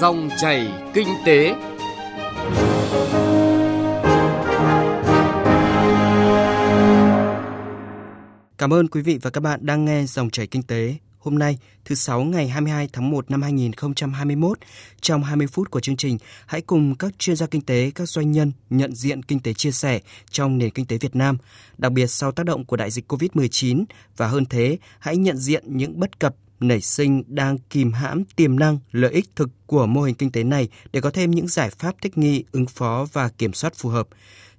Dòng chảy kinh tế. Cảm ơn quý vị và các bạn đang nghe Dòng chảy kinh tế. Hôm nay, thứ Sáu ngày 22 tháng 1 năm 2021, trong 20 phút của chương trình, hãy cùng các chuyên gia kinh tế, các doanh nhân nhận diện kinh tế chia sẻ trong nền kinh tế Việt Nam, đặc biệt sau tác động của đại dịch COVID-19 và hơn thế, hãy nhận diện những bất cập nảy sinh đang kìm hãm tiềm năng, lợi ích thực của mô hình kinh tế này để có thêm những giải pháp thích nghi, ứng phó và kiểm soát phù hợp.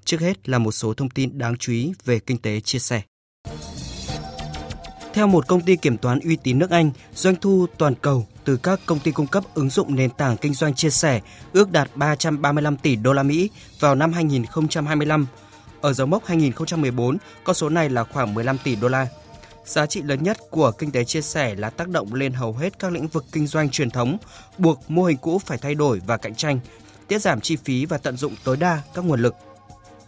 Trước hết là một số thông tin đáng chú ý về kinh tế chia sẻ. Theo một công ty kiểm toán uy tín nước Anh, doanh thu toàn cầu từ các công ty cung cấp ứng dụng nền tảng kinh doanh chia sẻ ước đạt 335 tỷ đô la Mỹ vào năm 2025. Ở dấu mốc 2014, con số này là khoảng 15 tỷ đô la. Giá trị lớn nhất của kinh tế chia sẻ là tác động lên hầu hết các lĩnh vực kinh doanh truyền thống, buộc mô hình cũ phải thay đổi và cạnh tranh, tiết giảm chi phí và tận dụng tối đa các nguồn lực.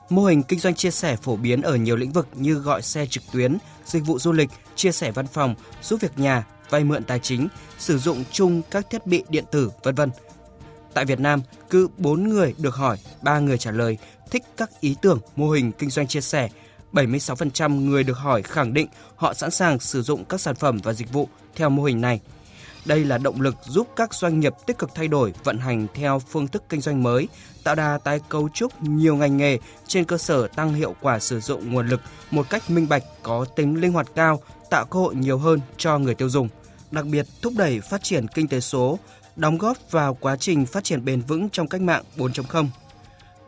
Mô hình kinh doanh chia sẻ phổ biến ở nhiều lĩnh vực như gọi xe trực tuyến, dịch vụ du lịch, chia sẻ văn phòng, giúp việc nhà, vay mượn tài chính, sử dụng chung các thiết bị điện tử, vân vân. Tại Việt Nam, cứ 4 người được hỏi, 3 người trả lời thích các ý tưởng mô hình kinh doanh chia sẻ 76% người được hỏi khẳng định họ sẵn sàng sử dụng các sản phẩm và dịch vụ theo mô hình này. Đây là động lực giúp các doanh nghiệp tích cực thay đổi vận hành theo phương thức kinh doanh mới, tạo đà tái cấu trúc nhiều ngành nghề trên cơ sở tăng hiệu quả sử dụng nguồn lực một cách minh bạch, có tính linh hoạt cao, tạo cơ hội nhiều hơn cho người tiêu dùng. Đặc biệt thúc đẩy phát triển kinh tế số, đóng góp vào quá trình phát triển bền vững trong cách mạng 4.0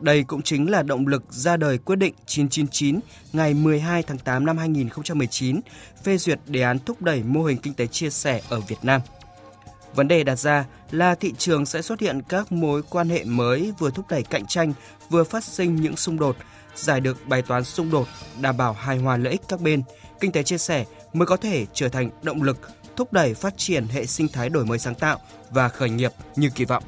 đây cũng chính là động lực ra đời quyết định 999 ngày 12 tháng 8 năm 2019 phê duyệt đề án thúc đẩy mô hình kinh tế chia sẻ ở Việt Nam. Vấn đề đặt ra là thị trường sẽ xuất hiện các mối quan hệ mới vừa thúc đẩy cạnh tranh, vừa phát sinh những xung đột, giải được bài toán xung đột, đảm bảo hài hòa lợi ích các bên, kinh tế chia sẻ mới có thể trở thành động lực thúc đẩy phát triển hệ sinh thái đổi mới sáng tạo và khởi nghiệp như kỳ vọng.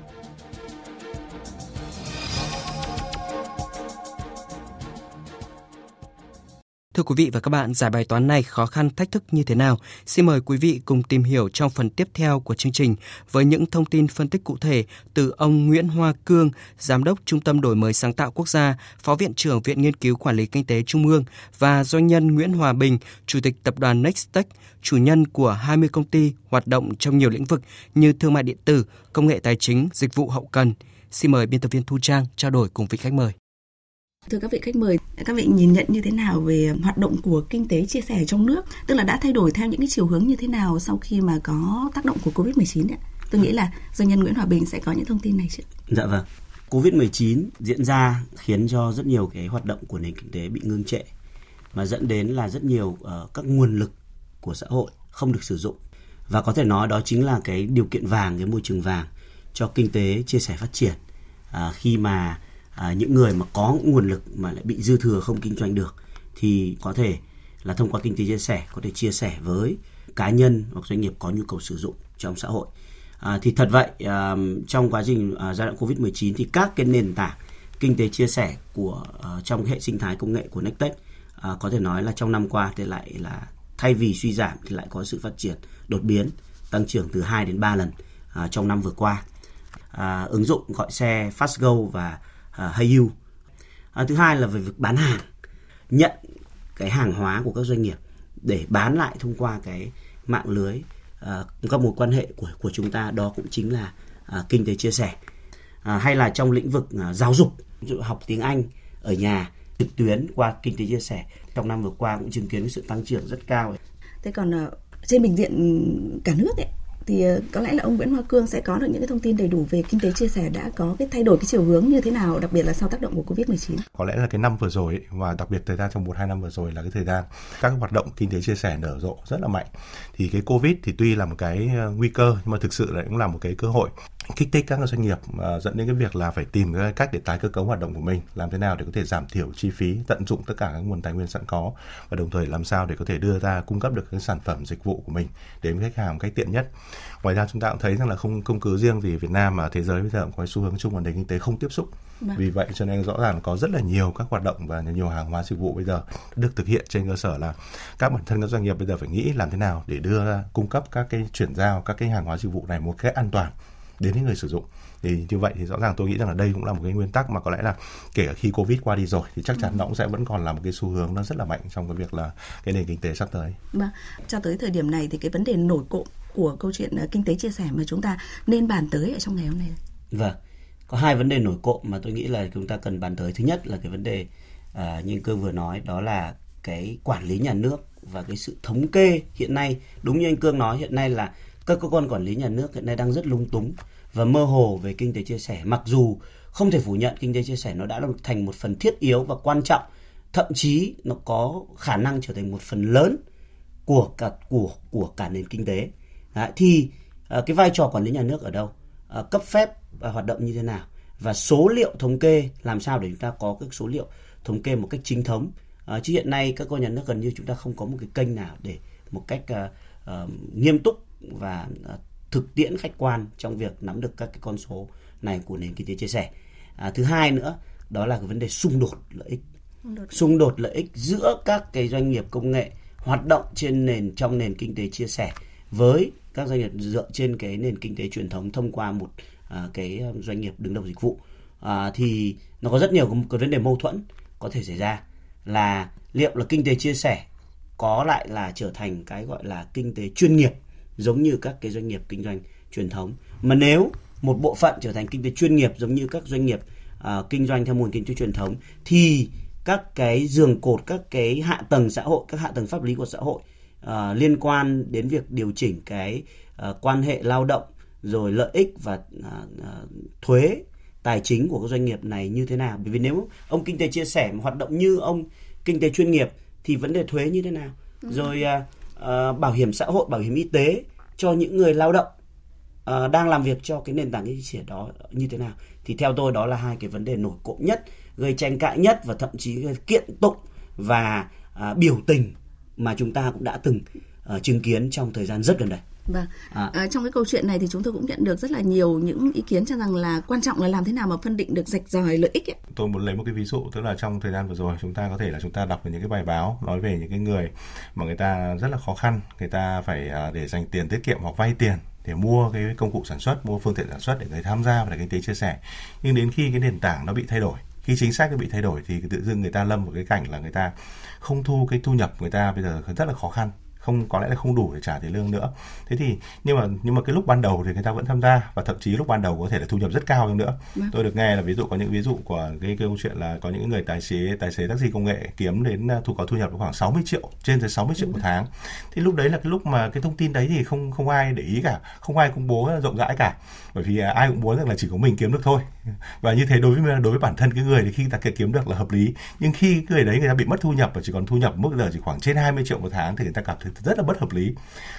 Thưa quý vị và các bạn, giải bài toán này khó khăn thách thức như thế nào? Xin mời quý vị cùng tìm hiểu trong phần tiếp theo của chương trình với những thông tin phân tích cụ thể từ ông Nguyễn Hoa Cương, Giám đốc Trung tâm Đổi mới sáng tạo quốc gia, Phó Viện trưởng Viện Nghiên cứu Quản lý Kinh tế Trung ương và doanh nhân Nguyễn Hòa Bình, Chủ tịch Tập đoàn Nextech, chủ nhân của 20 công ty hoạt động trong nhiều lĩnh vực như thương mại điện tử, công nghệ tài chính, dịch vụ hậu cần. Xin mời biên tập viên Thu Trang trao đổi cùng vị khách mời. Thưa các vị khách mời, các vị nhìn nhận như thế nào về hoạt động của kinh tế chia sẻ trong nước? Tức là đã thay đổi theo những cái chiều hướng như thế nào sau khi mà có tác động của Covid-19 ạ? Tôi nghĩ là doanh nhân Nguyễn Hòa Bình sẽ có những thông tin này chứ. Dạ vâng. Covid-19 diễn ra khiến cho rất nhiều cái hoạt động của nền kinh tế bị ngưng trệ mà dẫn đến là rất nhiều uh, các nguồn lực của xã hội không được sử dụng và có thể nói đó chính là cái điều kiện vàng cái môi trường vàng cho kinh tế chia sẻ phát triển à, khi mà à, những người mà có nguồn lực mà lại bị dư thừa không kinh doanh được thì có thể là thông qua kinh tế chia sẻ có thể chia sẻ với cá nhân hoặc doanh nghiệp có nhu cầu sử dụng trong xã hội. À, thì thật vậy à, trong quá trình à, giai đoạn covid 19 thì các cái nền tảng kinh tế chia sẻ của à, trong hệ sinh thái công nghệ của Nextech à, có thể nói là trong năm qua thì lại là thay vì suy giảm thì lại có sự phát triển đột biến tăng trưởng từ 2 đến 3 lần à, trong năm vừa qua. À, ứng dụng gọi xe Fastgo và uh, hay you à, thứ hai là về việc bán hàng nhận cái hàng hóa của các doanh nghiệp để bán lại thông qua cái mạng lưới à, uh, các mối quan hệ của của chúng ta. Đó cũng chính là uh, kinh tế chia sẻ. Uh, hay là trong lĩnh vực uh, giáo dục ví dụ học tiếng Anh ở nhà trực tuyến qua kinh tế chia sẻ. Trong năm vừa qua cũng chứng kiến sự tăng trưởng rất cao. Thế còn uh, trên bệnh viện cả nước ấy, thì ờ, có lẽ là ông Nguyễn Hoa Cương sẽ có được những cái thông tin đầy đủ về kinh tế chia sẻ đã có cái thay đổi cái chiều hướng như thế nào, đặc biệt là sau tác động của Covid-19. Có lẽ là cái năm vừa rồi và đặc biệt thời gian trong một hai năm vừa rồi là cái thời gian các hoạt động kinh tế chia sẻ nở rộ rất là mạnh. Thì cái Covid thì tuy là một cái ờ, nguy cơ nhưng mà thực sự là cũng là một cái cơ hội kích thích các doanh nghiệp uh, dẫn đến cái việc là phải tìm cái cách để tái cơ cấu hoạt động của mình làm thế nào để có thể giảm thiểu chi phí tận dụng tất cả các nguồn tài nguyên sẵn có và đồng thời làm sao để có thể đưa ra cung cấp được các sản phẩm dịch vụ của mình đến với khách hàng một cách tiện nhất ngoài ra chúng ta cũng thấy rằng là không công cứ riêng gì Việt Nam mà thế giới bây giờ cũng có xu hướng chung là nền kinh tế không tiếp xúc Vâng. Vì vậy cho nên rõ ràng có rất là nhiều các hoạt động và nhiều hàng hóa dịch vụ bây giờ được thực hiện trên cơ sở là các bản thân các doanh nghiệp bây giờ phải nghĩ làm thế nào để đưa ra cung cấp các cái chuyển giao các cái hàng hóa dịch vụ này một cách an toàn đến với người sử dụng thì như vậy thì rõ ràng tôi nghĩ rằng là đây cũng là một cái nguyên tắc mà có lẽ là kể cả khi covid qua đi rồi thì chắc chắn nó cũng sẽ vẫn còn là một cái xu hướng nó rất là mạnh trong cái việc là cái nền kinh tế sắp tới. Vâng, cho tới thời điểm này thì cái vấn đề nổi cộm của câu chuyện ờ, kinh tế chia sẻ mà chúng ta nên bàn tới ở trong ngày hôm nay. Vâng, có hai vấn đề nổi cộm mà tôi nghĩ là chúng ta cần bàn tới. Thứ nhất là cái vấn đề à, như cương vừa nói đó là cái quản lý nhà nước và cái sự thống kê hiện nay đúng như anh cương nói hiện nay là các cơ quan quản lý nhà nước hiện nay đang rất lung túng và mơ hồ về kinh tế chia sẻ mặc dù không thể phủ nhận kinh tế chia sẻ nó đã thành một phần thiết yếu và quan trọng thậm chí nó có khả năng trở thành một phần lớn của cả của của cả nền kinh tế Đấy, thì uh, cái vai trò quản lý nhà nước ở đâu? Uh, cấp phép uh, hoạt động như thế nào? Và số liệu thống kê làm sao để chúng ta có các số liệu thống kê một cách chính thống? Uh, chứ hiện nay các cơ nhà nước gần như chúng ta không có một cái kênh nào để một cách uh, uh, nghiêm túc và uh, thực tiễn khách quan trong việc nắm được các cái con số này của nền kinh tế chia sẻ. À, thứ hai nữa đó là cái vấn đề xung đột lợi ích. Xung đột lợi ích giữa các cái doanh nghiệp công nghệ hoạt động trên nền trong nền kinh tế chia sẻ với các doanh nghiệp dựa trên cái nền kinh tế truyền thống thông qua một à, cái à, doanh nghiệp đứng đầu dịch vụ. À, thì nó có rất nhiều cái vấn đề mâu thuẫn có thể xảy ra là liệu là kinh tế chia sẻ có lại là trở thành cái gọi là kinh tế chuyên nghiệp giống như các cái doanh nghiệp kinh doanh truyền thống. Mà nếu một bộ phận trở thành kinh tế chuyên nghiệp giống như các doanh nghiệp uh, kinh doanh theo mô hình kinh tế truyền thống thì các cái giường cột các cái hạ tầng xã hội các hạ tầng pháp lý của xã hội uh, liên quan đến việc điều chỉnh cái uh, quan hệ lao động rồi lợi ích và uh, uh, thuế tài chính của các doanh nghiệp này như thế nào? Bởi vì nếu ông kinh tế chia sẻ mà hoạt động như ông kinh tế chuyên nghiệp thì vấn đề thuế như thế nào? Rồi uh, uh, bảo hiểm xã hội bảo hiểm y tế cho những người lao động uh, đang làm việc cho cái nền tảng chia sẻ đó như thế nào? Thì theo tôi đó là hai cái vấn đề nổi cộm nhất gây tranh cãi nhất và thậm chí kiện tụng và uh, biểu tình mà chúng ta cũng đã từng uh, chứng kiến trong thời gian rất gần đây. Vâng. À. À, trong cái câu chuyện này thì chúng tôi cũng nhận được rất là nhiều những ý kiến cho rằng là quan trọng là làm thế nào mà phân định được rạch ròi lợi ích ấy. Tôi muốn lấy một cái ví dụ tức là trong thời gian vừa rồi chúng ta có thể là chúng ta đọc về những cái bài báo nói về những cái người mà người ta rất là khó khăn, người ta phải để dành tiền tiết kiệm hoặc vay tiền để mua cái công cụ sản xuất, mua phương tiện sản xuất để người tham gia vào kinh tế chia sẻ. Nhưng đến khi cái nền tảng nó bị thay đổi, khi chính sách nó bị thay đổi thì tự dưng người ta lâm vào cái cảnh là người ta không thu cái thu nhập người ta bây giờ rất là khó khăn không có lẽ là không đủ để trả tiền lương nữa. Thế thì nhưng mà nhưng mà cái lúc ban đầu thì người ta vẫn tham gia và thậm chí lúc ban đầu có thể là thu nhập rất cao hơn nữa. Vâng. tôi được nghe là ví dụ có những ví dụ của cái câu chuyện là có những người tài xế tài xế taxi công nghệ kiếm đến à, thu có thu nhập khoảng 60 triệu trên tới 60 triệu một tháng. Thì lúc đấy là cái lúc mà cái thông tin đấy thì không không ai để ý cả không ai công bố rộng rãi cả. Bởi vì à, ai cũng muốn rằng là chỉ có mình kiếm được thôi và như thế đối với đối với bản thân cái người thì khi ta kiếm được là hợp lý. Nhưng khi người đấy người ta bị mất thu nhập và chỉ còn thu nhập mức giờ chỉ khoảng trên 20 triệu một tháng thì người ta cảm thấy rất là bất hợp lý.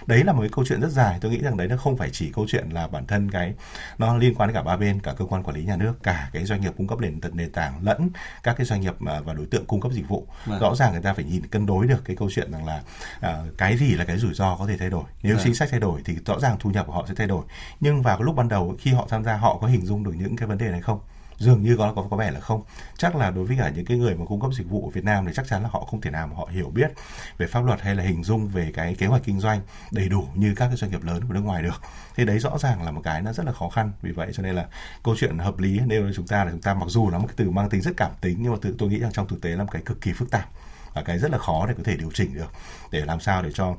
Đấy là một cái câu chuyện rất dài. Tôi nghĩ rằng đấy nó không phải chỉ câu chuyện là bản thân cái nó liên quan đến cả ba bên cả cơ quan quản lý nhà nước cả cái doanh nghiệp cung cấp nền nền tảng lẫn các cái doanh nghiệp và đối tượng cung cấp dịch vụ. Vâng. rõ ràng người ta phải nhìn cân đối được cái câu chuyện rằng là à, cái gì là cái rủi ro có thể thay đổi. Nếu vâng. chính sách thay đổi thì rõ ràng thu nhập của họ sẽ thay đổi. Nhưng vào cái lúc ban đầu khi họ tham gia họ có hình dung được những cái vấn đề này không? Dường như có có có vẻ là không. Chắc là đối với cả những cái người mà cung cấp dịch vụ ở Việt Nam thì chắc chắn là họ không thể nào mà họ hiểu biết về pháp luật hay là hình dung về cái kế hoạch kinh doanh đầy đủ như các cái doanh nghiệp lớn của nước ngoài được. Thì đấy rõ ràng là một cái nó rất là khó khăn. Vì vậy cho nên là câu chuyện hợp lý nếu chúng ta là chúng ta mặc dù là một cái từ mang tính rất cảm tính, nhưng mà tự, tôi nghĩ rằng trong thực tế là một cái cực kỳ phức tạp và cái rất là khó để có thể điều chỉnh được, để làm sao để cho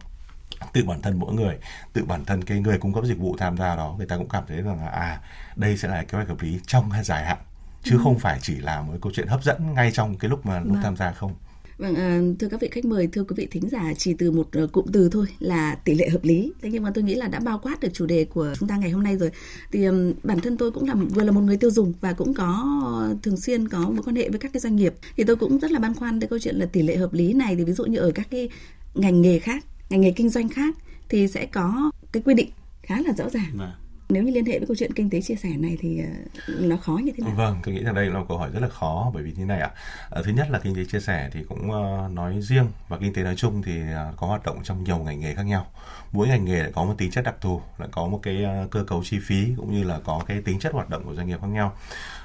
tự bản thân mỗi người tự bản thân cái người cung cấp dịch vụ tham gia đó người ta cũng cảm thấy rằng là à đây sẽ là kế hoạch hợp lý trong hay dài hạn chứ ừ. không phải chỉ là một câu chuyện hấp dẫn ngay trong cái lúc mà lúc vâng. tham gia không Vâng, à, thưa các vị khách mời, thưa quý vị thính giả, chỉ từ một uh, cụm từ thôi là tỷ lệ hợp lý. Thế nhưng mà tôi nghĩ là đã bao quát được chủ đề của chúng ta ngày hôm nay rồi. Thì um, bản thân tôi cũng là vừa là một người tiêu dùng và cũng có uh, thường xuyên có mối quan hệ với các cái doanh nghiệp. Thì tôi cũng rất là băn khoăn tới câu chuyện là tỷ lệ hợp lý này. Thì ví dụ như ở các cái ngành nghề khác, ngành nghề kinh doanh khác thì sẽ có cái quy định khá là rõ ràng. Vâng nếu như liên hệ với câu chuyện kinh tế chia sẻ này thì ờ, nó khó như thế nào? Vâng, tôi nghĩ rằng đây là một câu hỏi rất là khó bởi vì thế này ạ. À. Thứ nhất là kinh tế chia sẻ thì cũng ờ, nói riêng và kinh tế nói chung thì có hoạt động trong nhiều ngành nghề khác nhau. Mỗi ngành nghề lại có một tính chất đặc thù, lại có một cái cơ cấu chi phí cũng như là có cái tính chất hoạt động của doanh nghiệp khác nhau.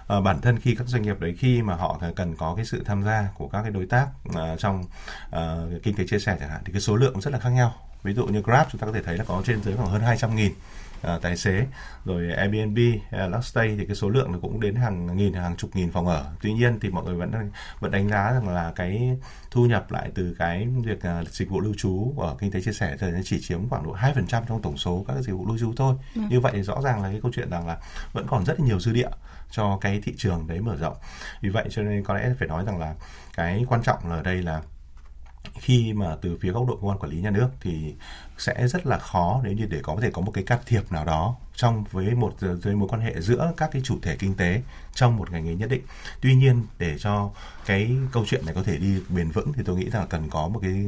À, bản thân khi các doanh nghiệp đấy khi mà họ cần có cái sự tham gia của các cái đối tác à, trong à, kinh tế chia sẻ chẳng hạn thì cái số lượng rất là khác nhau ví dụ như Grab chúng ta có thể thấy là có trên dưới khoảng hơn 200 nghìn uh, tài xế. Rồi Airbnb hay là Stay thì cái số lượng nó cũng đến hàng nghìn hàng chục nghìn phòng ở. Tuy nhiên thì mọi người vẫn vẫn đánh giá rằng là cái thu nhập lại từ cái việc uh, dịch vụ lưu trú ở kinh tế chia sẻ thì nó chỉ chiếm khoảng độ hai phần trăm trong tổng số các dịch vụ lưu trú thôi. Ừ. như vậy thì rõ ràng là cái câu chuyện rằng là vẫn còn rất nhiều dư địa cho cái thị trường đấy mở rộng. Vì vậy cho nên có lẽ phải nói rằng là cái quan trọng là ở đây là khi mà từ phía góc độ cơ quan quản lý nhà nước thì sẽ rất là khó nếu như để có thể có một cái can thiệp nào đó trong với một với mối quan hệ giữa các cái chủ thể kinh tế trong một ngành nghề nhất định. Tuy nhiên để cho cái câu chuyện này có thể đi bền vững thì tôi nghĩ rằng là cần có một cái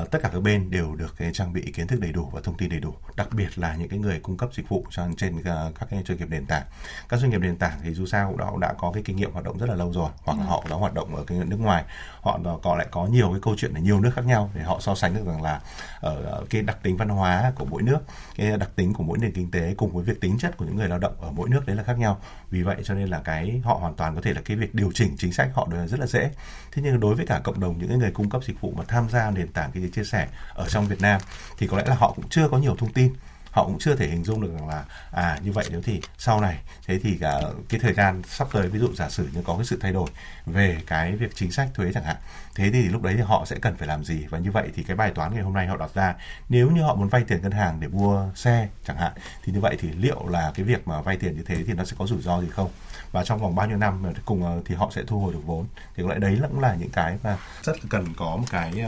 uh, tất cả các bên đều được cái trang bị kiến thức đầy đủ và thông tin đầy đủ, đặc biệt là những cái người cung cấp dịch vụ cho trên uh, các cái doanh nghiệp nền tảng. Các doanh nghiệp nền tảng thì dù sao cũng đã, đã có cái kinh nghiệm hoạt động rất là lâu rồi, hoặc là ừ. họ đã hoạt động ở cái nước ngoài, họ có lại có nhiều cái câu chuyện ở nhiều nước khác nhau để họ so sánh được rằng là ở cái đặc tính văn hóa của mỗi nước, cái đặc tính của mỗi nền kinh tế cùng với việc tính chất của những người lao động ở mỗi nước đấy là khác nhau. Vì vậy cho nên là cái họ hoàn toàn có thể là cái việc điều chỉnh chính sách họ rất là dễ thế nhưng đối với cả cộng đồng, những người cung cấp dịch vụ mà tham gia nền tảng kinh tế chia sẻ ở trong Việt Nam thì có lẽ là họ cũng chưa có nhiều thông tin họ cũng chưa thể hình dung được rằng là à như vậy nếu thì sau này thế thì cả cái thời gian sắp tới ví dụ giả sử như có cái sự thay đổi về cái việc chính sách thuế chẳng hạn thế thì lúc đấy thì họ sẽ cần phải làm gì? Và như vậy thì cái bài toán ngày hôm nay họ đặt ra nếu như họ muốn vay tiền ngân hàng để mua xe chẳng hạn thì như vậy thì liệu là cái việc mà vay tiền như thế thì nó sẽ có rủi ro gì không? Và trong vòng bao nhiêu năm cùng ờ, thì họ sẽ thu hồi được vốn? Thì lại đấy cũng là những cái mà rất là cần có một cái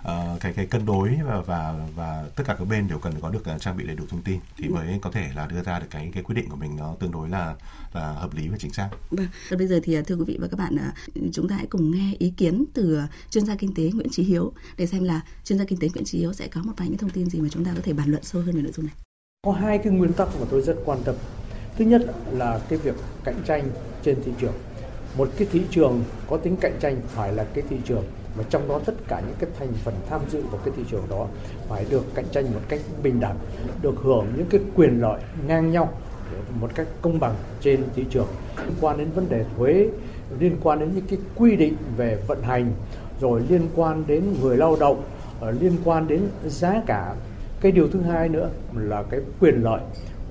uh, cái cái cân đối và và và tất cả các bên đều cần có được trang bị đầy đủ thông tin thì mới có thể là đưa ra được cái cái quyết định của mình nó tương đối là là hợp lý và chính xác. Vâng, và bây giờ thì thưa quý vị và các bạn chúng ta hãy cùng nghe ý kiến từ chuyên gia kinh tế Nguyễn Chí Hiếu để xem là chuyên gia kinh tế Nguyễn Chí Hiếu sẽ có một vài những thông tin gì mà chúng ta có thể bàn luận sâu hơn về nội dung này. Có hai cái nguyên tắc mà tôi rất quan tâm thứ nhất là cái việc cạnh tranh trên thị trường một cái thị trường có tính cạnh tranh phải là cái thị trường mà trong đó tất cả những cái thành phần tham dự vào cái thị trường đó phải được cạnh tranh một cách bình đẳng, được hưởng những cái quyền lợi ngang nhau một cách công bằng trên thị trường. Liên quan đến vấn đề thuế, liên quan đến những cái quy định về vận hành, rồi liên quan đến người lao động ờ, liên quan đến giá cả. Cái điều thứ hai nữa là cái quyền lợi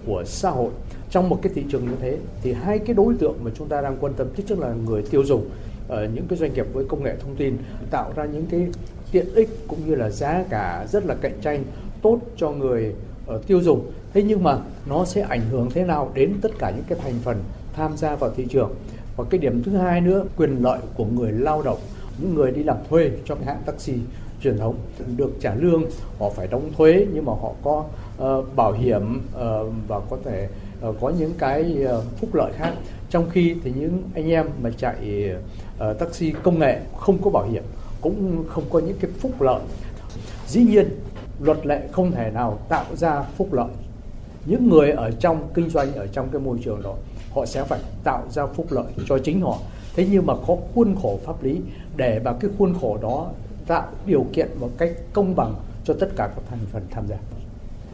của xã hội. Trong một cái thị trường như thế thì hai cái đối tượng mà chúng ta đang quan tâm, trước là người tiêu dùng Ờ, những cái doanh nghiệp với công nghệ thông tin tạo ra những cái tiện ích cũng như là giá cả rất là cạnh tranh tốt cho người uh, tiêu dùng. Thế nhưng mà nó sẽ ảnh hưởng thế nào đến tất cả những cái thành phần tham gia vào thị trường? Và cái điểm thứ hai nữa quyền lợi của người lao động những người đi làm thuê cho cái hãng taxi truyền thống được trả lương họ phải đóng thuế nhưng mà họ có uh, bảo hiểm uh, và có thể Ờ, có những cái ờ, phúc lợi khác. Trong khi thì những anh em mà chạy uh, taxi công nghệ không có bảo hiểm cũng không có những cái phúc lợi. Dĩ nhiên luật lệ không thể nào tạo ra phúc lợi. Những người ở trong kinh doanh ở trong cái môi trường đó họ sẽ phải tạo ra phúc lợi cho chính họ. Thế nhưng mà có khuôn khổ pháp lý để mà cái khuôn khổ đó tạo điều kiện một cách công bằng cho tất cả các thành phần tham gia.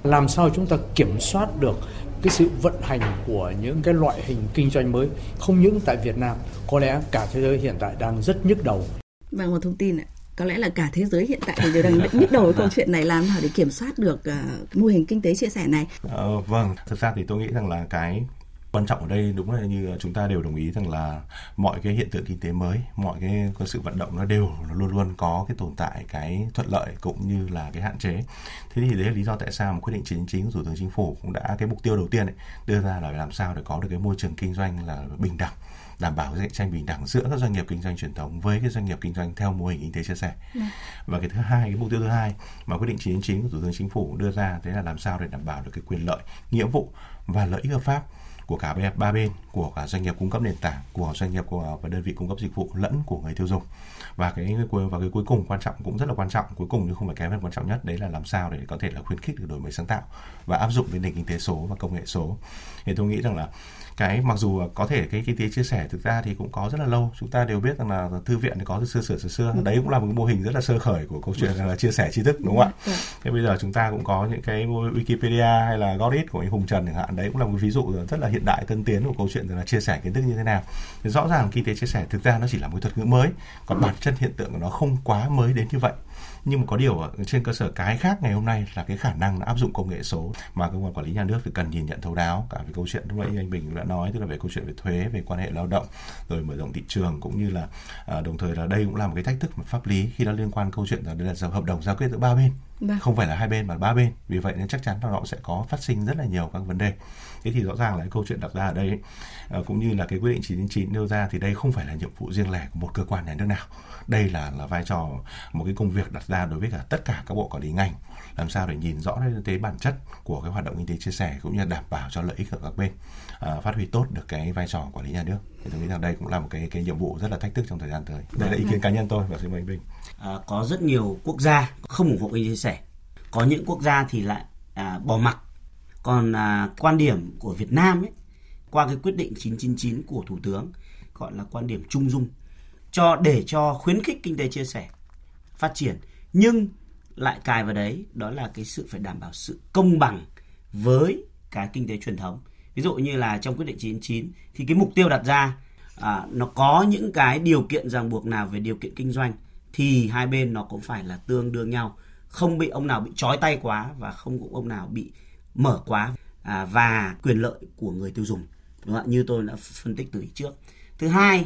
Làm sao chúng ta kiểm soát được cái sự vận hành của những cái loại hình kinh doanh mới không những tại Việt Nam có lẽ cả thế giới hiện tại đang rất nhức đầu và một thông tin ạ có lẽ là cả thế giới hiện tại đều đang nhức đầu với câu chuyện này làm nào để kiểm soát được uh, mô hình kinh tế chia sẻ này. Ờ, vâng, thực ra thì tôi nghĩ rằng là cái quan trọng ở đây đúng là như chúng ta đều đồng ý rằng là mọi cái hiện tượng kinh tế mới mọi cái, cái sự vận động nó đều luôn luôn có cái tồn tại cái thuận lợi cũng như là cái hạn chế. Thế thì đấy là lý do tại sao một quyết định chính chính của thủ tướng chính phủ cũng đã cái mục tiêu đầu tiên ấy, đưa ra là làm sao để có được cái môi trường kinh doanh là bình đẳng đảm bảo cạnh tranh bình đẳng giữa các doanh nghiệp kinh doanh truyền thống với cái doanh nghiệp kinh doanh theo mô hình kinh tế chia sẻ. Ừ. và cái thứ hai cái mục tiêu thứ hai mà quyết định chính chính của thủ tướng chính phủ đưa ra thế là làm sao để đảm bảo được cái quyền lợi nghĩa vụ và lợi ích hợp pháp của cả ba bên, của cả doanh nghiệp cung cấp nền tảng, của doanh nghiệp, của và đơn vị cung cấp dịch vụ lẫn của người tiêu dùng. Và cái và cái cuối cùng quan trọng cũng rất là quan trọng, cuối cùng nhưng không phải kém phần quan trọng nhất, đấy là làm sao để có thể là khuyến khích được đổi mới sáng tạo và áp dụng đến nền kinh tế số và công nghệ số. Thì tôi nghĩ rằng là cái mặc dù có thể cái kinh tế chia sẻ thực ra thì cũng có rất là lâu. Chúng ta đều biết rằng là thư viện thì có từ xưa sửa xưa xưa. Ừ. đấy cũng là một mô hình rất là sơ khởi của câu chuyện là chia sẻ tri thức đúng không ạ? Ừ. thế bây giờ chúng ta cũng có những cái Wikipedia hay là Godit của anh Hùng Trần chẳng hạn. Đấy cũng là một ví dụ rất là hiện hiện đại tân tiến của câu chuyện là chia sẻ kiến thức như thế nào. Thì rõ ràng kinh tế chia sẻ thực ra nó chỉ là một thuật ngữ mới còn bản chất hiện tượng của nó không quá mới đến như vậy. Nhưng mà có điều trên cơ sở cái khác ngày hôm nay là cái khả năng áp dụng công nghệ số mà cơ quan quản lý nhà nước thì cần nhìn nhận thấu đáo cả về câu chuyện. Lúc nãy anh Bình đã nói tức là về câu chuyện về thuế về quan hệ lao động rồi mở rộng thị trường cũng như là à, đồng thời là đây cũng là một cái thách thức pháp lý khi nó liên quan câu chuyện là đây là hợp đồng giao kết giữa ba bên. Vâng. không phải là hai bên mà ba bên. Vì vậy nên chắc chắn là họ sẽ có phát sinh rất là nhiều các vấn đề. Thế thì rõ ràng là cái câu chuyện đặt ra ở đây ấy, ờ, cũng như là cái quyết định 999 nêu ra thì đây không phải là nhiệm vụ riêng lẻ của một cơ quan nhà nước nào. Đây là là vai trò một cái công việc đặt ra đối với cả tất cả các bộ quản lý ngành làm sao để nhìn rõ cái bản chất của cái hoạt động kinh tế chia sẻ cũng như đảm bảo cho lợi ích của các bên à, phát huy tốt được cái vai trò quản lý nhà nước thì tôi nghĩ rằng đây cũng là một cái cái nhiệm vụ rất là thách thức trong thời gian tới. Đây là ý kiến cá nhân tôi và xin mời anh Bình à, có rất nhiều quốc gia không ủng hộ kinh tế chia sẻ. Có những quốc gia thì lại à, bỏ mặc. Còn à, quan điểm của Việt Nam ấy qua cái quyết định 999 của thủ tướng gọi là quan điểm trung dung cho để cho khuyến khích kinh tế chia sẻ phát triển nhưng lại cài vào đấy đó là cái sự phải đảm bảo sự công bằng với cái kinh tế truyền thống ví dụ như là trong quyết định 99 thì cái mục tiêu đặt ra à, nó có những cái điều kiện ràng buộc nào về điều kiện kinh doanh thì hai bên nó cũng phải là tương đương nhau không bị ông nào bị trói tay quá và không cũng ông nào bị mở quá à, và quyền lợi của người tiêu dùng đúng không? như tôi đã phân tích từ trước thứ hai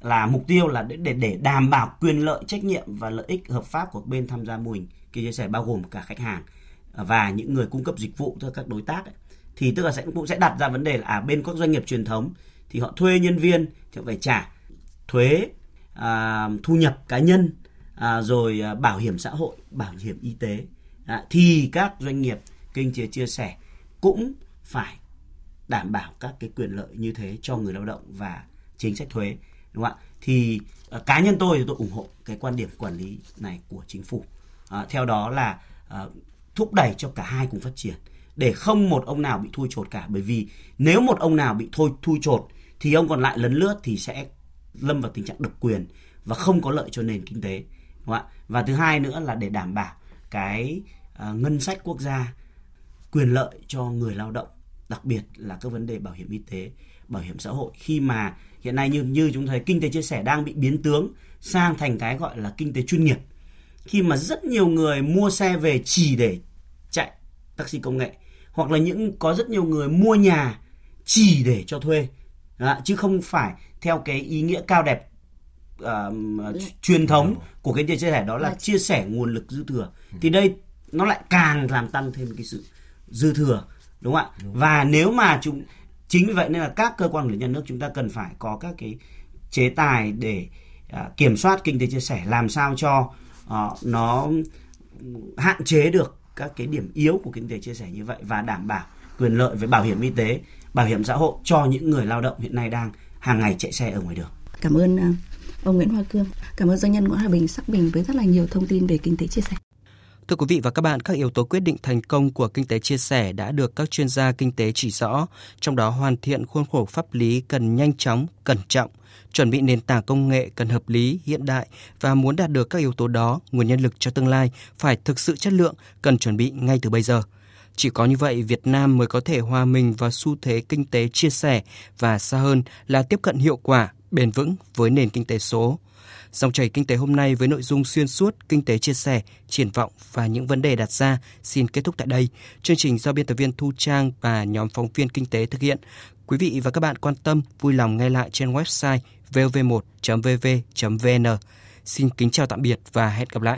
là mục tiêu là để, để để đảm bảo quyền lợi trách nhiệm và lợi ích hợp pháp của bên tham gia mô hình kinh doanh chia sẻ bao gồm cả khách hàng và những người cung cấp dịch vụ cho các đối tác ấy thì tức là sẽ cũng sẽ đặt ra vấn đề là à bên các doanh nghiệp truyền thống thì họ thuê nhân viên thì họ phải trả thuế à, thu nhập cá nhân à, rồi à, bảo hiểm xã hội bảo hiểm y tế. À, thì các doanh nghiệp kinh tế chia sẻ cũng phải đảm bảo các cái quyền lợi như thế cho người lao động và chính sách thuế đúng không ạ? Thì à, cá nhân tôi thì tôi ủng hộ cái quan điểm quản lý này của chính phủ. À, theo đó là à, thúc đẩy cho cả hai cùng phát triển để không một ông nào bị thui chột cả. Bởi vì nếu một ông nào bị thôi thui chột thì ông còn lại lấn lướt thì sẽ lâm vào tình trạng độc quyền và không có lợi cho nền kinh tế. Đúng không ạ? Và thứ hai nữa là để đảm bảo cái uh, ngân sách quốc gia quyền lợi cho người lao động đặc biệt là các vấn đề bảo hiểm y tế bảo hiểm xã hội. Khi mà hiện nay như như chúng thấy kinh tế chia sẻ đang bị biến tướng sang thành cái gọi là kinh tế chuyên nghiệp. Khi mà rất nhiều người mua xe về chỉ để chạy taxi công nghệ hoặc là những có rất nhiều người mua nhà chỉ để cho thuê. Đó, chứ không phải theo cái ý nghĩa cao đẹp uh, truyền thống của cái chia sẻ đó là chia sẻ nguồn lực dư thừa. Thì đây nó lại càng làm tăng thêm cái sự dư thừa đúng không ạ? Và nếu mà chúng chính vì vậy nên là các cơ quan lý nhà nước chúng ta cần phải có các cái chế tài để uh, kiểm soát kinh tế chia sẻ làm sao cho uh, nó hạn chế được các cái điểm yếu của kinh tế chia sẻ như vậy và đảm bảo quyền lợi về bảo hiểm y tế, bảo hiểm xã hội cho những người lao động hiện nay đang hàng ngày chạy xe ở ngoài đường. Cảm ơn ờ, ông Nguyễn Hoa Cương. Cảm ơn doanh nhân Nguyễn Hòa Bình sắc bình với rất là nhiều thông tin về kinh tế chia sẻ. Thưa quý vị và các bạn, các yếu tố quyết định thành công của kinh tế chia sẻ đã được các chuyên gia kinh tế chỉ rõ, trong đó hoàn thiện khuôn khổ pháp lý cần nhanh chóng, cẩn trọng, chuẩn bị nền tảng công nghệ cần hợp lý, hiện đại và muốn đạt được các yếu tố đó, nguồn nhân lực cho tương lai phải thực sự chất lượng, cần chuẩn bị ngay từ bây giờ. Chỉ có như vậy Việt Nam mới có thể hòa mình vào xu thế kinh tế chia sẻ và xa hơn là tiếp cận hiệu quả, bền vững với nền kinh tế số. Dòng chảy kinh tế hôm nay với nội dung xuyên suốt, kinh tế chia sẻ, triển vọng và những vấn đề đặt ra xin kết thúc tại đây. Chương trình do biên tập viên Thu Trang và nhóm phóng viên kinh tế thực hiện. Quý vị và các bạn quan tâm vui lòng nghe lại trên website vv1.vv.vn Xin kính chào tạm biệt và hẹn gặp lại.